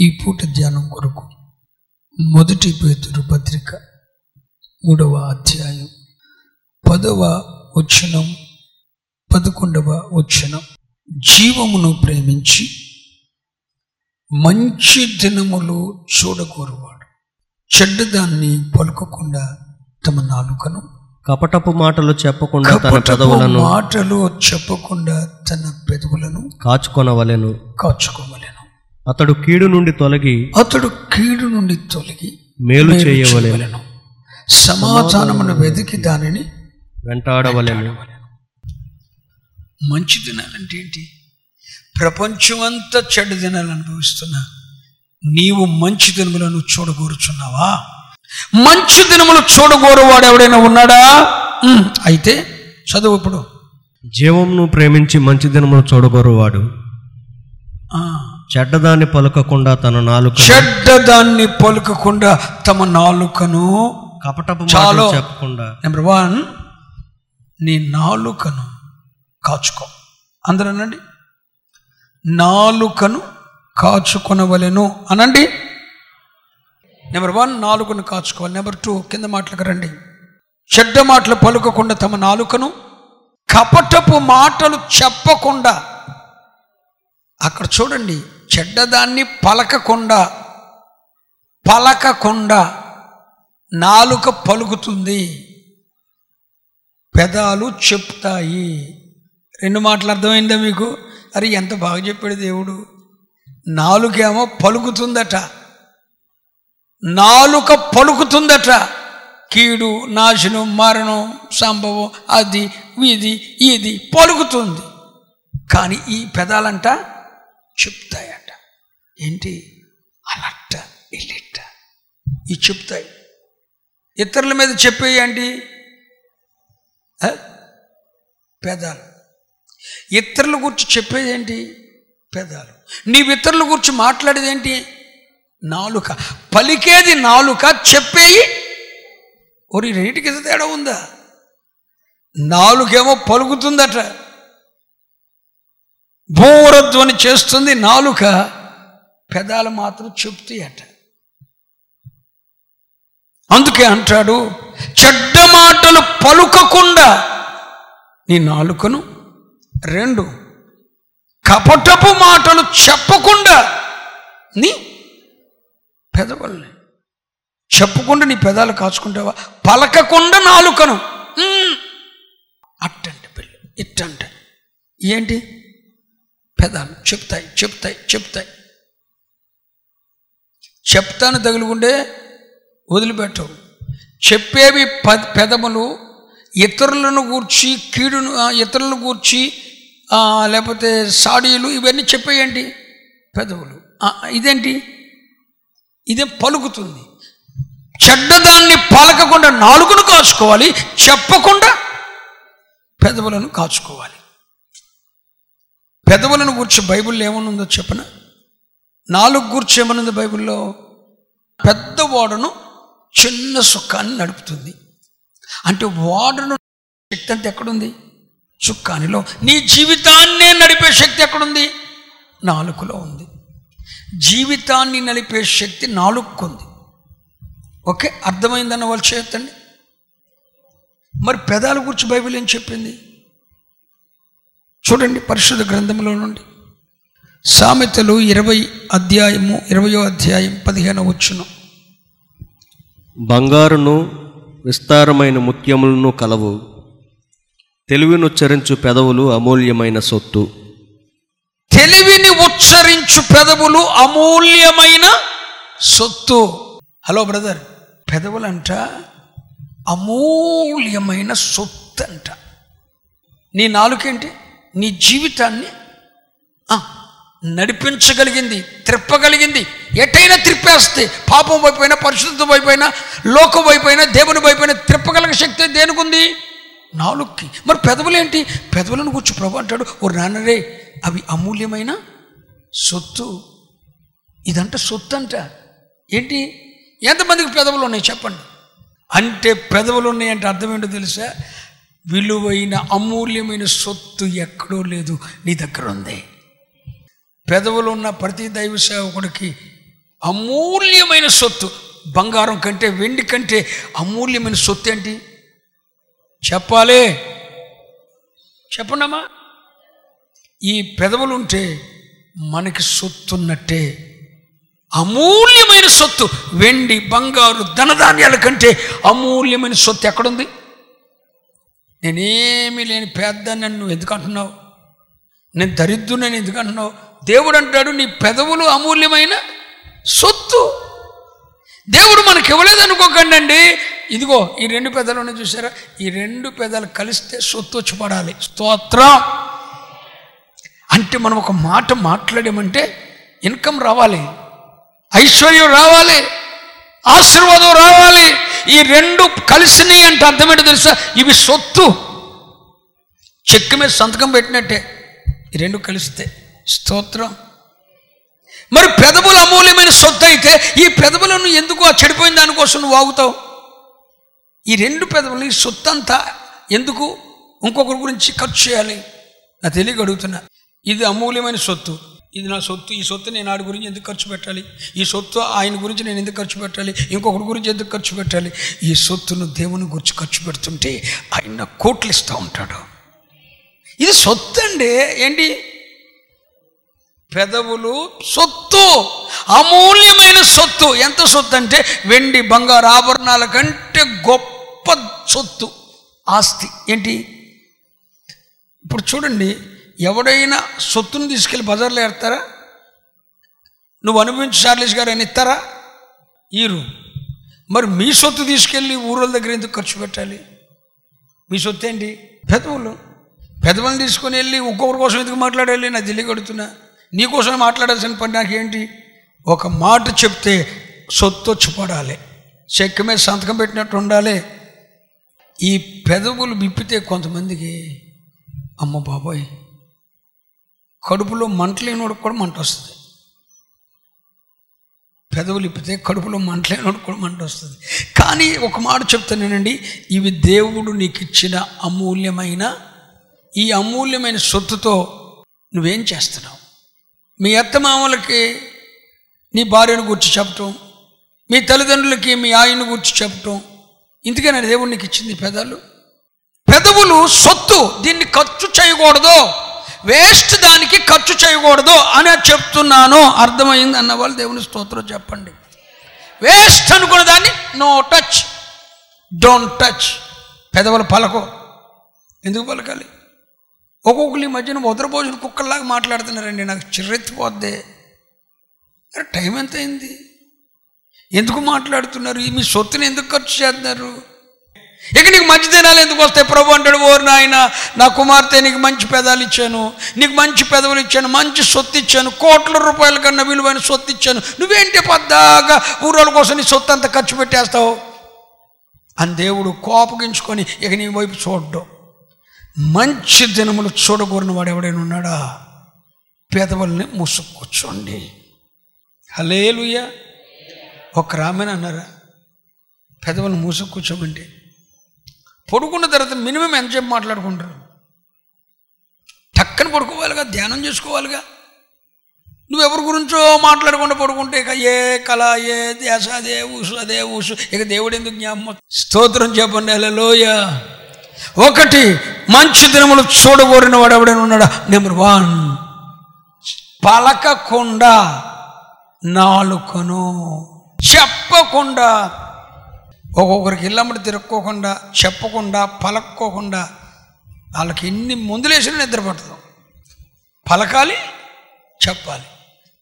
ఈ పూట ధ్యానం కొరకు మొదటి పేతురు పత్రిక మూడవ అధ్యాయం పదవ వచనం పదకొండవ వచనం. జీవమును ప్రేమించి మంచి దినములు చూడగోరువాడు. చెడ్డదాన్ని పలుకకుండా తమ నాలుకను కపటపు మాటలు చెప్పకుండా తన పెదవులను మాటలు చెప్పకుండా తన పెదవులను కాచుకొనవలెను. కాచుకోవలెను. అతడు కీడు నుండి తొలగి అతడు కీడు నుండి తొలగి మేలు చేయవలెను. సమాధానమును వెతికి దానిని వెంటాడవలెను. మంచి దినాలంటే ఏంటి? ప్రపంచమంతా చెడ్డ దినాలు అనుభవిస్తున్నా నీవు మంచి దినములను చూడగోరుచున్నావా? మంచి దినములు చూడగోరువాడు ఎవడైనా ఉన్నాడా? అయితే చదువు ఇప్పుడు. జీవమును ప్రేమించి మంచి దినమును చూడగోరువాడు. ఆ, చెడ్డదాన్ని పలుకకుండా తన నాలుక చెడ్డదాన్ని పలుకకుండా తమ నాలుకను కపటపు చాలు. చెప్పకుండా. నెంబర్ వన్ నీ నాలుకను కాచుకో. అందరూ అనండి. నాలుకను కాచుకొనవలెను. అనండి. నెంబర్ వన్ నాలుకను కాచుకోవాలి. నెంబర్ టూ కింద మాటలకు రండి. చెడ్డ మాటలు పలుకకుండా తమ నాలుకను కపటపు మాటలు చెప్పకుండా. అక్కడ చూడండి. చెడ్డదాన్ని పలకకుండా పలకకుండా నాలుక పలుకుతుంది. పెదాలు చెప్తాయి. రెండు మాటలు అర్థమైందా మీకు? అరే ఎంత బాగా చెప్పాడు దేవుడు. నాలుకేమో పలుకుతుందట. నాలుక పలుకుతుందట. కీడు నాశనం మరణం సంభవం అది ఇది ఇది పలుకుతుంది. కానీ ఈ పెదాలంట చెప్తాయి. ఏంటి? అలట్ట ఎలిట్. ఇవి చెప్తాయి. ఇతరుల మీద చెప్పేయండి. పేదాలు పెదాలు. ఇతరుల గురించి చెప్పేదేంటి? ఏంటి పెదాలు. నీవు ఇతరుల గురించి మాట్లాడేది ఏంటి నాలుక. పలికేది నాలుక చెప్పేయి. ఒరి రెండింటికి ఎంత తేడా ఉందా? నాలుకేమో పలుకుతుందట. భూరధ్వని చేస్తుంది నాలుక. పెదాలు మాత్రం చెప్తాయట అందుకే అంటాడు చెడ్డ మాటలు పలుకకుండా నీ నాలుకను రెండు కపటపు మాటలు చెప్పకుండా నీ పెదవుల్ని చెప్పకుండా నీ పెదాలు కాచుకుంటావా? పలకకుండా నాలుకను. మ్మ్. అట్టంటే పెళ్ళి ఇట్టంటే ఏంటి? పెదాలు చెప్తాయి చెప్తాయి చెప్తాయి. చెప్తాను తగులుకుంటే వదిలిపెట్టవు. చెప్పేవి ప పెదములు ఇతరులను గూర్చి కీడును ఇతరులను గూర్చి లేకపోతే సాడీలు ఇవన్నీ చెప్పేయండి. పెదవులు. ఇదేంటి? ఇదే పలుకుతుంది. చెడ్డదాన్ని పలకకుండా నాలుగును కాచుకోవాలి చెప్పకుండా పెదవులను కాచుకోవాలి. పెదవులను గూర్చి బైబిల్లో ఏమనుందో చెప్పనా? నాలుగు గూర్చి ఏమనుంది బైబిల్లో? పెద్ద ఓడను చిన్న సుఖాన్ని నడుపుతుంది. అంటే ఓడను శక్తి అంతా ఎక్కడుంది? చుక్కానిలో నీ జీవితాన్నే నడిపే శక్తి ఎక్కడుంది? నాలుగులో ఉంది. జీవితాన్ని నడిపే శక్తి నాలుగుకుంది. ఓకే అర్థమైందన్న వాళ్ళు చేతండి మరి పెదాల గురించి బైబిల్ ఏం చెప్పింది? చూడండి పరిశుద్ధ గ్రంథంలో నుండి. సామెతలు ఇరవై అధ్యాయము ఇరవయో అధ్యాయం పదిహేను వచ్చును. బంగారును విస్తారమైన ముత్యములను కలవు తెలివినుచ్చరించు పెదవులు అమూల్యమైన సొత్తు. తెలివిని ఉచ్చరించు పెదవులు అమూల్యమైన సొత్తు. హలో బ్రదర్ పెదవులంట అమూల్యమైన సొత్తు అంట నీ నాలుకేంటి? నీ జీవితాన్ని నడిపించగలిగింది త్రిప్పగలిగింది. ఎటైనా త్రిప్పేస్తే పాపం వైపోయినా పరిశుద్ధం వైపోయినా లోకం వైపోయినా దేవుని వైపోయినా త్రిప్పగలిగే శక్తి దేనికుంది? నాలుగుకి. మరి పెదవులేంటి? పెదవులను కూర్చు ప్రభు అంటాడు ఓ నాన్నరే అవి అమూల్యమైన సొత్తు. ఇదంట సొత్తు అంట ఏంటి? ఎంతమందికి పెదవులు ఉన్నాయి చెప్పండి. అంటే పెదవులు ఉన్నాయంటే అర్థం ఏంటో తెలుసా? విలువైన అమూల్యమైన సొత్తు ఎక్కడో లేదు నీ దగ్గర ఉంది పెదవులు ఉన్న ప్రతి దైవ సేవకుడికి అమూల్యమైన సొత్తు. బంగారం కంటే వెండి కంటే అమూల్యమైన సొత్తు ఏంటి? చెప్పాలి. చెప్పండమ్మా. ఈ పెదవులు ఉంటే మనకి సొత్తున్నట్టే. అమూల్యమైన సొత్తు వెండి బంగారు ధనధాన్యాల కంటే అమూల్యమైన సొత్తు ఎక్కడుంది? నేనేమీ లేని పేద నన్ను ఎందుకు అంటున్నావు నేను దరిద్రునని ఎందుకు అంటున్నావు దేవుడు అంటాడు నీ పెదవులు అమూల్యమైన సొత్తు. దేవుడు మనకి ఇవ్వలేదు అనుకోకండి అండి ఇదిగో ఈ రెండు పెదలను చూసారా ఈ రెండు పెదలు కలిస్తే సొత్తు వచ్చి పడాలి. స్తోత్రం. అంటే మనం ఒక మాట మాట్లాడామంటే ఇన్కమ్ రావాలి. ఐశ్వర్యం రావాలి. ఆశీర్వాదం రావాలి. ఈ రెండు కలిసినాయి అంటే అర్థమేంటో తెలుసా? ఇవి సొత్తు. చెక్కు మీద సంతకం పెట్టినట్టే. ఈ రెండు కలిస్తే స్తోత్రం. మరి పెదవులు అమూల్యమైన సొత్తు అయితే ఈ పెదవులను ఎందుకు ఆ చెడిపోయిన దానికోసం నువ్వు వాగుతావు? ఈ రెండు పెదవులు ఈ సొత్తు అంతా ఎందుకు ఇంకొకరి గురించి ఖర్చు చేయాలి? నా తెలియక అడుగుతున్నా. ఇది అమూల్యమైన సొత్తు. ఇది నా సొత్తు. ఈ సొత్తు నేను ఆడి గురించి ఎందుకు ఖర్చు పెట్టాలి? ఈ సొత్తు ఆయన గురించి నేను ఎందుకు ఖర్చు పెట్టాలి? ఇంకొకరి గురించి ఎందుకు ఖర్చు పెట్టాలి? ఈ సొత్తును దేవుని గురించి ఖర్చు పెడుతుంటే ఆయన కోట్లు ఇస్తూ ఉంటాడు. ఇది సొత్తు అండి ఏంటి? పెదవులు సొత్తు అమూల్యమైన సొత్తు. ఎంత సొత్తు అంటే వెండి బంగారు ఆభరణాల కంటే గొప్ప సొత్తు ఆస్తి. ఏంటి? ఇప్పుడు చూడండి ఎవడైనా సొత్తును తీసుకెళ్ళి బజార్లో ఏడతారా? నువ్వు అనుభవించి చార్లీస్ గారు అని ఇస్తారా? ఈరు. మరి మీ సొత్తు తీసుకెళ్ళి ఊరోళ్ళ దగ్గర ఎందుకు ఖర్చు పెట్టాలి? మీ సొత్తు ఏంటి పెదవులు. పెదవులను తీసుకొని వెళ్ళి ఒక్కొక్కరి కోసం ఎందుకు మాట్లాడాలి? నా దిల్లి కడుతున్నా నీకోసం మాట్లాడాల్సిన పని నాకు ఏంటి ఒక మాట చెప్తే సొత్తు వచ్చి పడాలి చెక్క మీద సంతకం పెట్టినట్టు ఉండాలి. ఈ పెదవులు విప్పితే కొంతమందికి అమ్మ బాబోయ్ కడుపులో మంటలేనోడికి కూడా మంట వస్తుంది. పెదవులు ఇప్పితే కడుపులో మంటలేనోడు కూడా మంట వస్తుంది. కానీ ఒక మాట చెప్తానేనండి ఇవి దేవుడు నీకు ఇచ్చిన అమూల్యమైన ఈ అమూల్యమైన సొత్తుతో నువ్వేం చేస్తున్నావు? మీ అత్తమామలకి నీ భార్యను గురించి చెప్పటం మీ తల్లిదండ్రులకి మీ ఆయన్ని గురించి చెప్పటం ఇందుకనే దేవుడు నీకు ఇచ్చింది పెదవులు పెదాలు. పెదవులు సొత్తు దీన్ని ఖర్చు చేయకూడదు వేస్ట్ దానికి ఖర్చు చేయకూడదు అని చెప్తున్నాను. అర్థమైంది అన్న వాళ్ళు దేవుని స్తోత్రం చెప్పండి. వేస్ట్ అనుకున్న దాన్ని నో టచ్ డోంట్ టచ్. పెదవులు పలకో. ఎందుకు పలకాలి? ఒక్కొక్కరు ఈ మధ్యన ఉదరపోసిన కుక్కల్లాగా మాట్లాడుతున్నారండి. నాకు చిర్రెత్తిపోద్ది. టైం ఎంత అయింది ఎందుకు మాట్లాడుతున్నారు? ఈ మీ సొత్తుని ఎందుకు ఖర్చు చేస్తున్నారు? ఇక నీకు మంచి దినాలు ఎందుకు వస్తాయి? ప్రభు అంటాడు ఓరు నాయన నా కుమార్తె నీకు మంచి పెదాలు ఇచ్చాను. నీకు మంచి పెదవులు ఇచ్చాను. మంచి సొత్తు ఇచ్చాను. కోట్ల రూపాయల కన్నా విలువైన సొత్తు ఇచ్చాను. నువ్వేంటి పద్దాగా ఊరోళ్ళ కోసం నీ సొత్తు అంతా ఖర్చు పెట్టేస్తావు? అని దేవుడు కోపగించుకొని ఇక నీ వైపు చూడడం. మంచి దినములు చూడకూరిన వాడు ఎవడైనా ఉన్నాడా? పేదవాళ్ళని మూసుకు కూర్చోండి హలేలుయ ఒక రామని అన్నారా? పెదవులు మూసుకు కూర్చోమండి పడుకున్న తర్వాత మినిమం ఎంతసేపు మాట్లాడుకుంటారు? టక్కన పడుకోవాలిగా ధ్యానం చేసుకోవాలిగా. నువ్వెవరి గురించో మాట్లాడకుండా పడుకుంటే ఇక ఏ కళ ఏ ధ్యాస అదే ఊసు అదే ఊసు. ఇక దేవుడు ఎందుకు జ్ఞాపకం స్తోత్రం చెప్పండి. లోయ ఒకటి మంచి దినములు చూడగోరిన వాడు ఎవడైనా ఉన్నాడా? Number one. పలకకుండా నాలుకను చెప్పకుండా. ఒక్కొక్కరికి ఇల్లమ్మడి తిరుక్కోకుండా చెప్పకుండా పలక్కోకుండా. వాళ్ళకి ఎన్ని ముందులేసినా నిద్రపడతాం పలకాలి చెప్పాలి.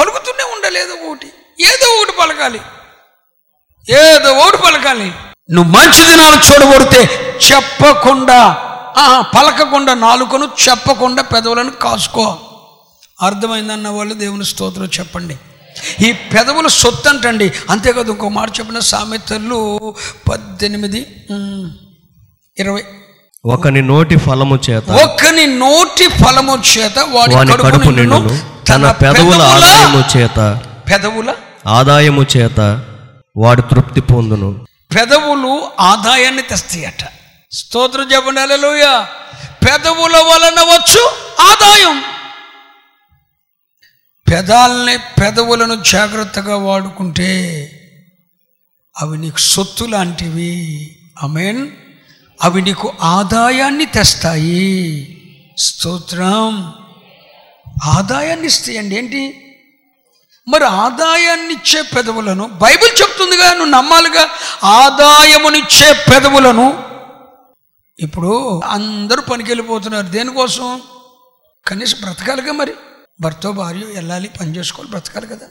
పలుకుతూనే ఉండాలి ఏదో ఒకటి. ఏదో ఒకటి పలకాలి. ఏదో ఒకటి పలకాలి. నువ్వు మంచి దినాలు చూడబడితే చెప్పకుండా పలకకుండా నాలుకను చెప్పకుండా పెదవులను కాసుకో. అర్థమైందన్న వాళ్ళు దేవుని స్తోత్రం చెప్పండి. ఈ పెదవుల సొత్తు అంటండి. అంతేకాదు ఇంకో మాట చెప్పిన సామెతలు పద్దెనిమిది ఇరవై. ఒకని నోటి ఫలము చేత ఒకని నోటి ఫలము చేత వాడి కడుపు నిండును. తన పెదవుల ఆదాయము చేత పెదవుల ఆదాయము చేత వాడు తృప్తి పొందును. పెదవులు ఆదాయాన్ని తెస్తాయట. స్తోత్ర చెప్పండి పెదవుల వలన వచ్చు ఆదాయం. పెదాలని పెదవులను జాగ్రత్తగా వాడుకుంటే అవి నీకు సొత్తు లాంటివి. అమేన్ అవి నీకు ఆదాయాన్ని తెస్తాయి. స్తోత్రం. ఆదాయాన్ని ఇస్తాయండి. ఏంటి? మరి ఆదాయాన్ని ఇచ్చే పెదవులను బైబిల్ చెప్తుందిగా నువ్వు నమ్మాలిగా? ఆదాయమునిచ్చే పెదవులను. ఇప్పుడు అందరూ పనికి వెళ్ళిపోతున్నారు దేనికోసం? కనీసం బ్రతకాలిగా మరి. భర్త భార్య వెళ్ళాలి పని చేసుకోవాలి బ్రతకాలి కదా.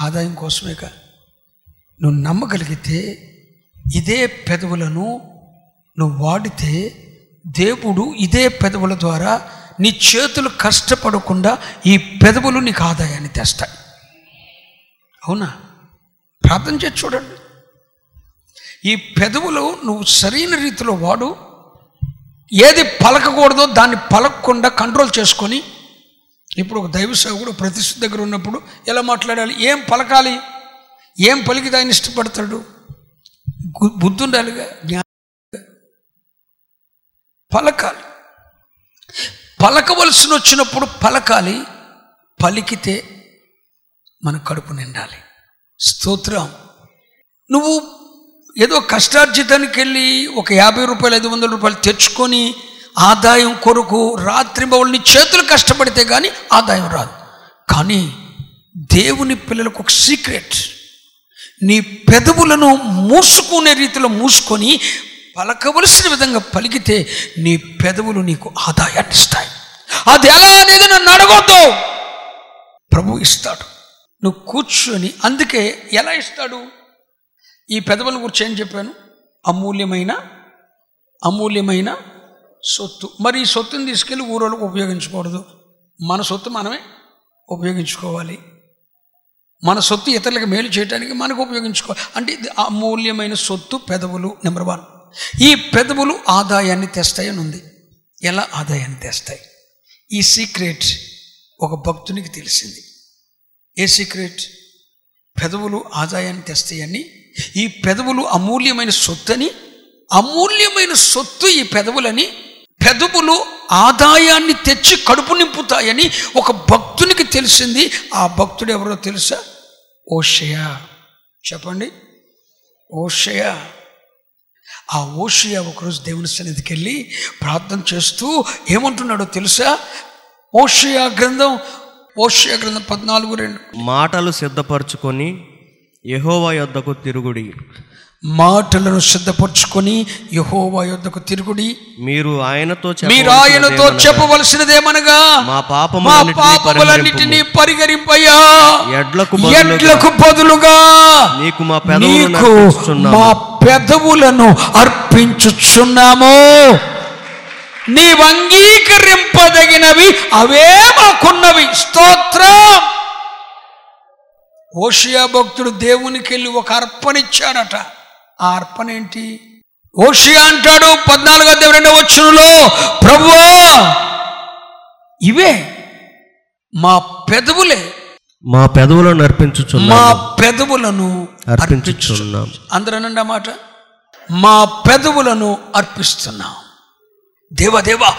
ఆదాయం కోసమేక నువ్వు నమ్మగలిగితే ఇదే పెదవులను నువ్వు వాడితే దేవుడు ఇదే పెదవుల ద్వారా నీ చేతులు కష్టపడకుండా ఈ పెదవులు నీకు ఆదాయాన్ని తెస్తాయి. అవునా? ప్రార్థన చేసి చూడండి. ఈ పెదవులు నువ్వు సరైన రీతిలో వాడు ఏది పలకకూడదో దాన్ని పలకకుండా కంట్రోల్ చేసుకొని ఇప్పుడు ఒక దైవ సేవకుడు ప్రతిష్ఠ దగ్గర ఉన్నప్పుడు ఎలా మాట్లాడాలి? ఏం పలకాలి? ఏం పలికి దాన్ని ఇష్టపడతాడు? బుద్ధి ఉండాలిగా జ్ఞానం పలకాలి. పలకవలసిన వచ్చినప్పుడు పలకాలి పలికితే మన కడుపు నిండాలి. స్తోత్రం. నువ్వు ఏదో కష్టార్జితానికి వెళ్ళి ఒక యాభై రూపాయలు ఐదు వందల రూపాయలు తెచ్చుకొని ఆదాయం కొరకు రాత్రి బౌల్ని చేతులు కష్టపడితే కానీ ఆదాయం రాదు. కానీ దేవుని పిల్లలకు ఒక సీక్రెట్. నీ పెదవులను మూసుకునే రీతిలో మూసుకొని పలకవలసిన విధంగా పలికితే నీ పెదవులు నీకు ఆదాయాన్ని ఇస్తాయి. అది ఎలా అనేది నన్ను అడగొద్దు. ప్రభు ఇస్తాడు. నువ్వు కూర్చొని అందుకే ఎలా ఇస్తాడు? ఈ పెదవుల గురించి ఏం చెప్పాను? అమూల్యమైన అమూల్యమైన సొత్తు. మరి ఈ సొత్తుని తీసుకెళ్ళి ఊరోళ్ళకు ఉపయోగించకూడదు. మన సొత్తు మనమే ఉపయోగించుకోవాలి. మన సొత్తు ఇతరులకు మేలు చేయడానికి మనకు ఉపయోగించుకోవాలి అంటే ఇది అమూల్యమైన సొత్తు పెదవులు నెంబర్ వన్. ఈ పెదవులు ఆదాయాన్ని తెస్తాయని ఉంది ఎలా ఆదాయాన్ని తెస్తాయి? ఈ సీక్రెట్ ఒక భక్తునికి తెలిసింది. ఏ సీక్రెట్? పెదవులు ఆదాయాన్ని తెస్తాయని ఈ పెదవులు అమూల్యమైన సొత్తని అమూల్యమైన సొత్తు ఈ పెదవులని పెదవులు ఆదాయాన్ని తెచ్చి కడుపు నింపుతాయని ఒక భక్తునికి తెలిసింది. ఆ భక్తుడు ఎవరో తెలుసా? ఓషయ. చెప్పండి. ఓషయ. ఆ ఓషియా ఒకరోజు దేవుని సన్నిధికి వెళ్ళి ప్రార్థన చేస్తూ ఏమంటున్నాడో తెలుసా? ఓషియా గ్రంథం ఓషియా గ్రంథం పద్నాలుగు రెండు. మాటలు సిద్ధపరచుకొని యెహోవా యొద్దకు తిరుగుడి. మాటలను సిద్ధపరచుకొని యహోవా యొద్దకు తిరుగుడి. మీరు ఆయనతో మీరు ఆయనతో చెప్పవలసినదేమనగా, మా మా పాపములన్నిటినీ పరిహరింపయ్యా. ఎడ్లకు బదులుగా ఎడ్లకు బదులుగా నీకు మా నీకు. మా పెదవులను అర్పించుచున్నాము. నీవు అంగీకరింపదగినవి అవే మాకున్నవి. స్తోత్రం. ఓషియా భక్తుడు దేవునికి వెళ్ళి ఒక అర్పణ ఇచ్చాడట ఆ అర్పణ ఏంటి ఓషియా అంటాడు పద్నాలుగో దేవుడు రెండవ వచ్చులో ప్రభువా ఇవే మా పెదవులే. మా పెదవులను అర్పించుచున్నాము. మా పెదవులను అర్పించుచున్నాం అందరూ అనండి ఆ మాట. మా పెదవులను అర్పిస్తున్నాం. దేవా దేవా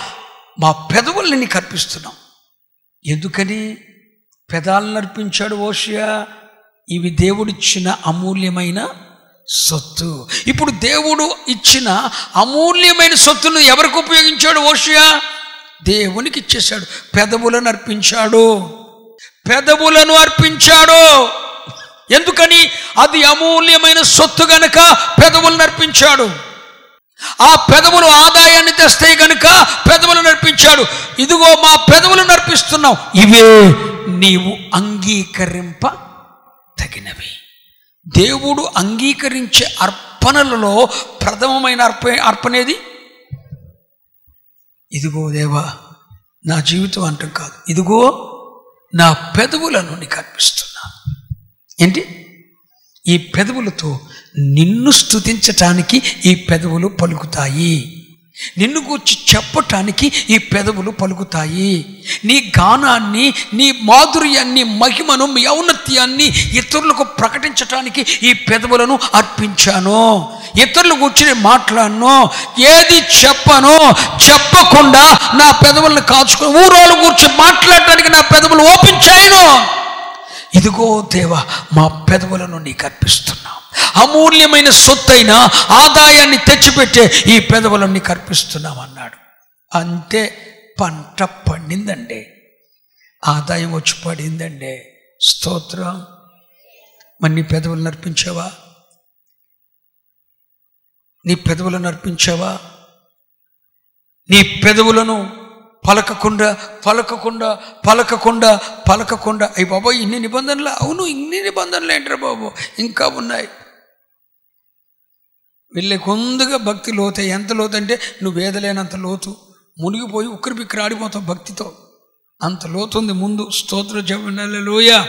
మా పెదవుల్ని నీకు అర్పిస్తున్నాం. ఎందుకని? పెదాలను అర్పించాడు ఓషియా ఇవి దేవుడిచ్చిన అమూల్యమైన సొత్తు. ఇప్పుడు దేవుడు ఇచ్చిన అమూల్యమైన సొత్తును ఎవరికి ఉపయోగించాడు ఓషియా దేవునికి ఇచ్చేశాడు. పెదవులను అర్పించాడు. పెదవులను అర్పించాడు. ఎందుకని? అది అమూల్యమైన సొత్తు గనక పెదవులను అర్పించాడు. ఆ పెదవులు ఆదాయాన్ని తెస్తే గనుక పెదవులు నడిపించాడు ఇదిగో మా పెదవులు నడిపిస్తున్నావు ఇవే నీవు అంగీకరింప తగినవి. దేవుడు అంగీకరించే అర్పణలలో ప్రథమమైన అర్ప అర్పణేది? ఇదిగో దేవా నా జీవితం అంటం కాదు. ఇదిగో నా పెదవులను నీకు అర్పిస్తున్నా. ఏంటి? ఈ పెదవులతో నిన్ను స్తుతించటానికి ఈ పెదవులు పలుకుతాయి. నిన్ను గూర్చి చెప్పటానికి ఈ పెదవులు పలుకుతాయి. నీ గానాన్ని నీ మాధుర్యాన్ని మహిమను మీ ఔన్నత్యాన్ని ఇతరులకు ప్రకటించటానికి ఈ పెదవులను అర్పించాను. ఇతరుల గురించి మాట్లాడను. ఏది చెప్పను చెప్పకుండా నా పెదవులను కాచుకుని ఊరోళ్ళ కూర్చొని మాట్లాడటానికి నా పెదవులు ఓపెన్ చేయను. ఇదిగో దేవ మా పెదవులను నీకు అర్పిస్తున్నాం. అమూల్యమైన సొత్తైన ఆదాయాన్ని తెచ్చిపెట్టే ఈ పెదవులను నీకు అర్పిస్తున్నాం అన్నాడు. అంతే పంట పండిందండి. ఆదాయం వచ్చి పడిందండి. స్తోత్రం. మరి నీ పెదవులను అర్పించావా? నీ పెదవులను అర్పించావా? నీ పెదవులను పలకకుండా పలకకుండా పలకకుండా పలకకుండా. అయ్యి బాబోయ్ ఇన్ని నిబంధనలు? అవును ఇన్ని నిబంధనలు ఏంట్రా బాబు? ఇంకా ఉన్నాయి. వెళ్ళే కొందుగా భక్తి లోతే. ఎంత లోతు అంటే నువ్వు వేదలేనంత లోతు. మునిగిపోయి ఉక్కిరి బిక్కరి ఆడిపోతావు భక్తితో. అంత లోతుంది ముందు. స్తోత్ర జవనలోయ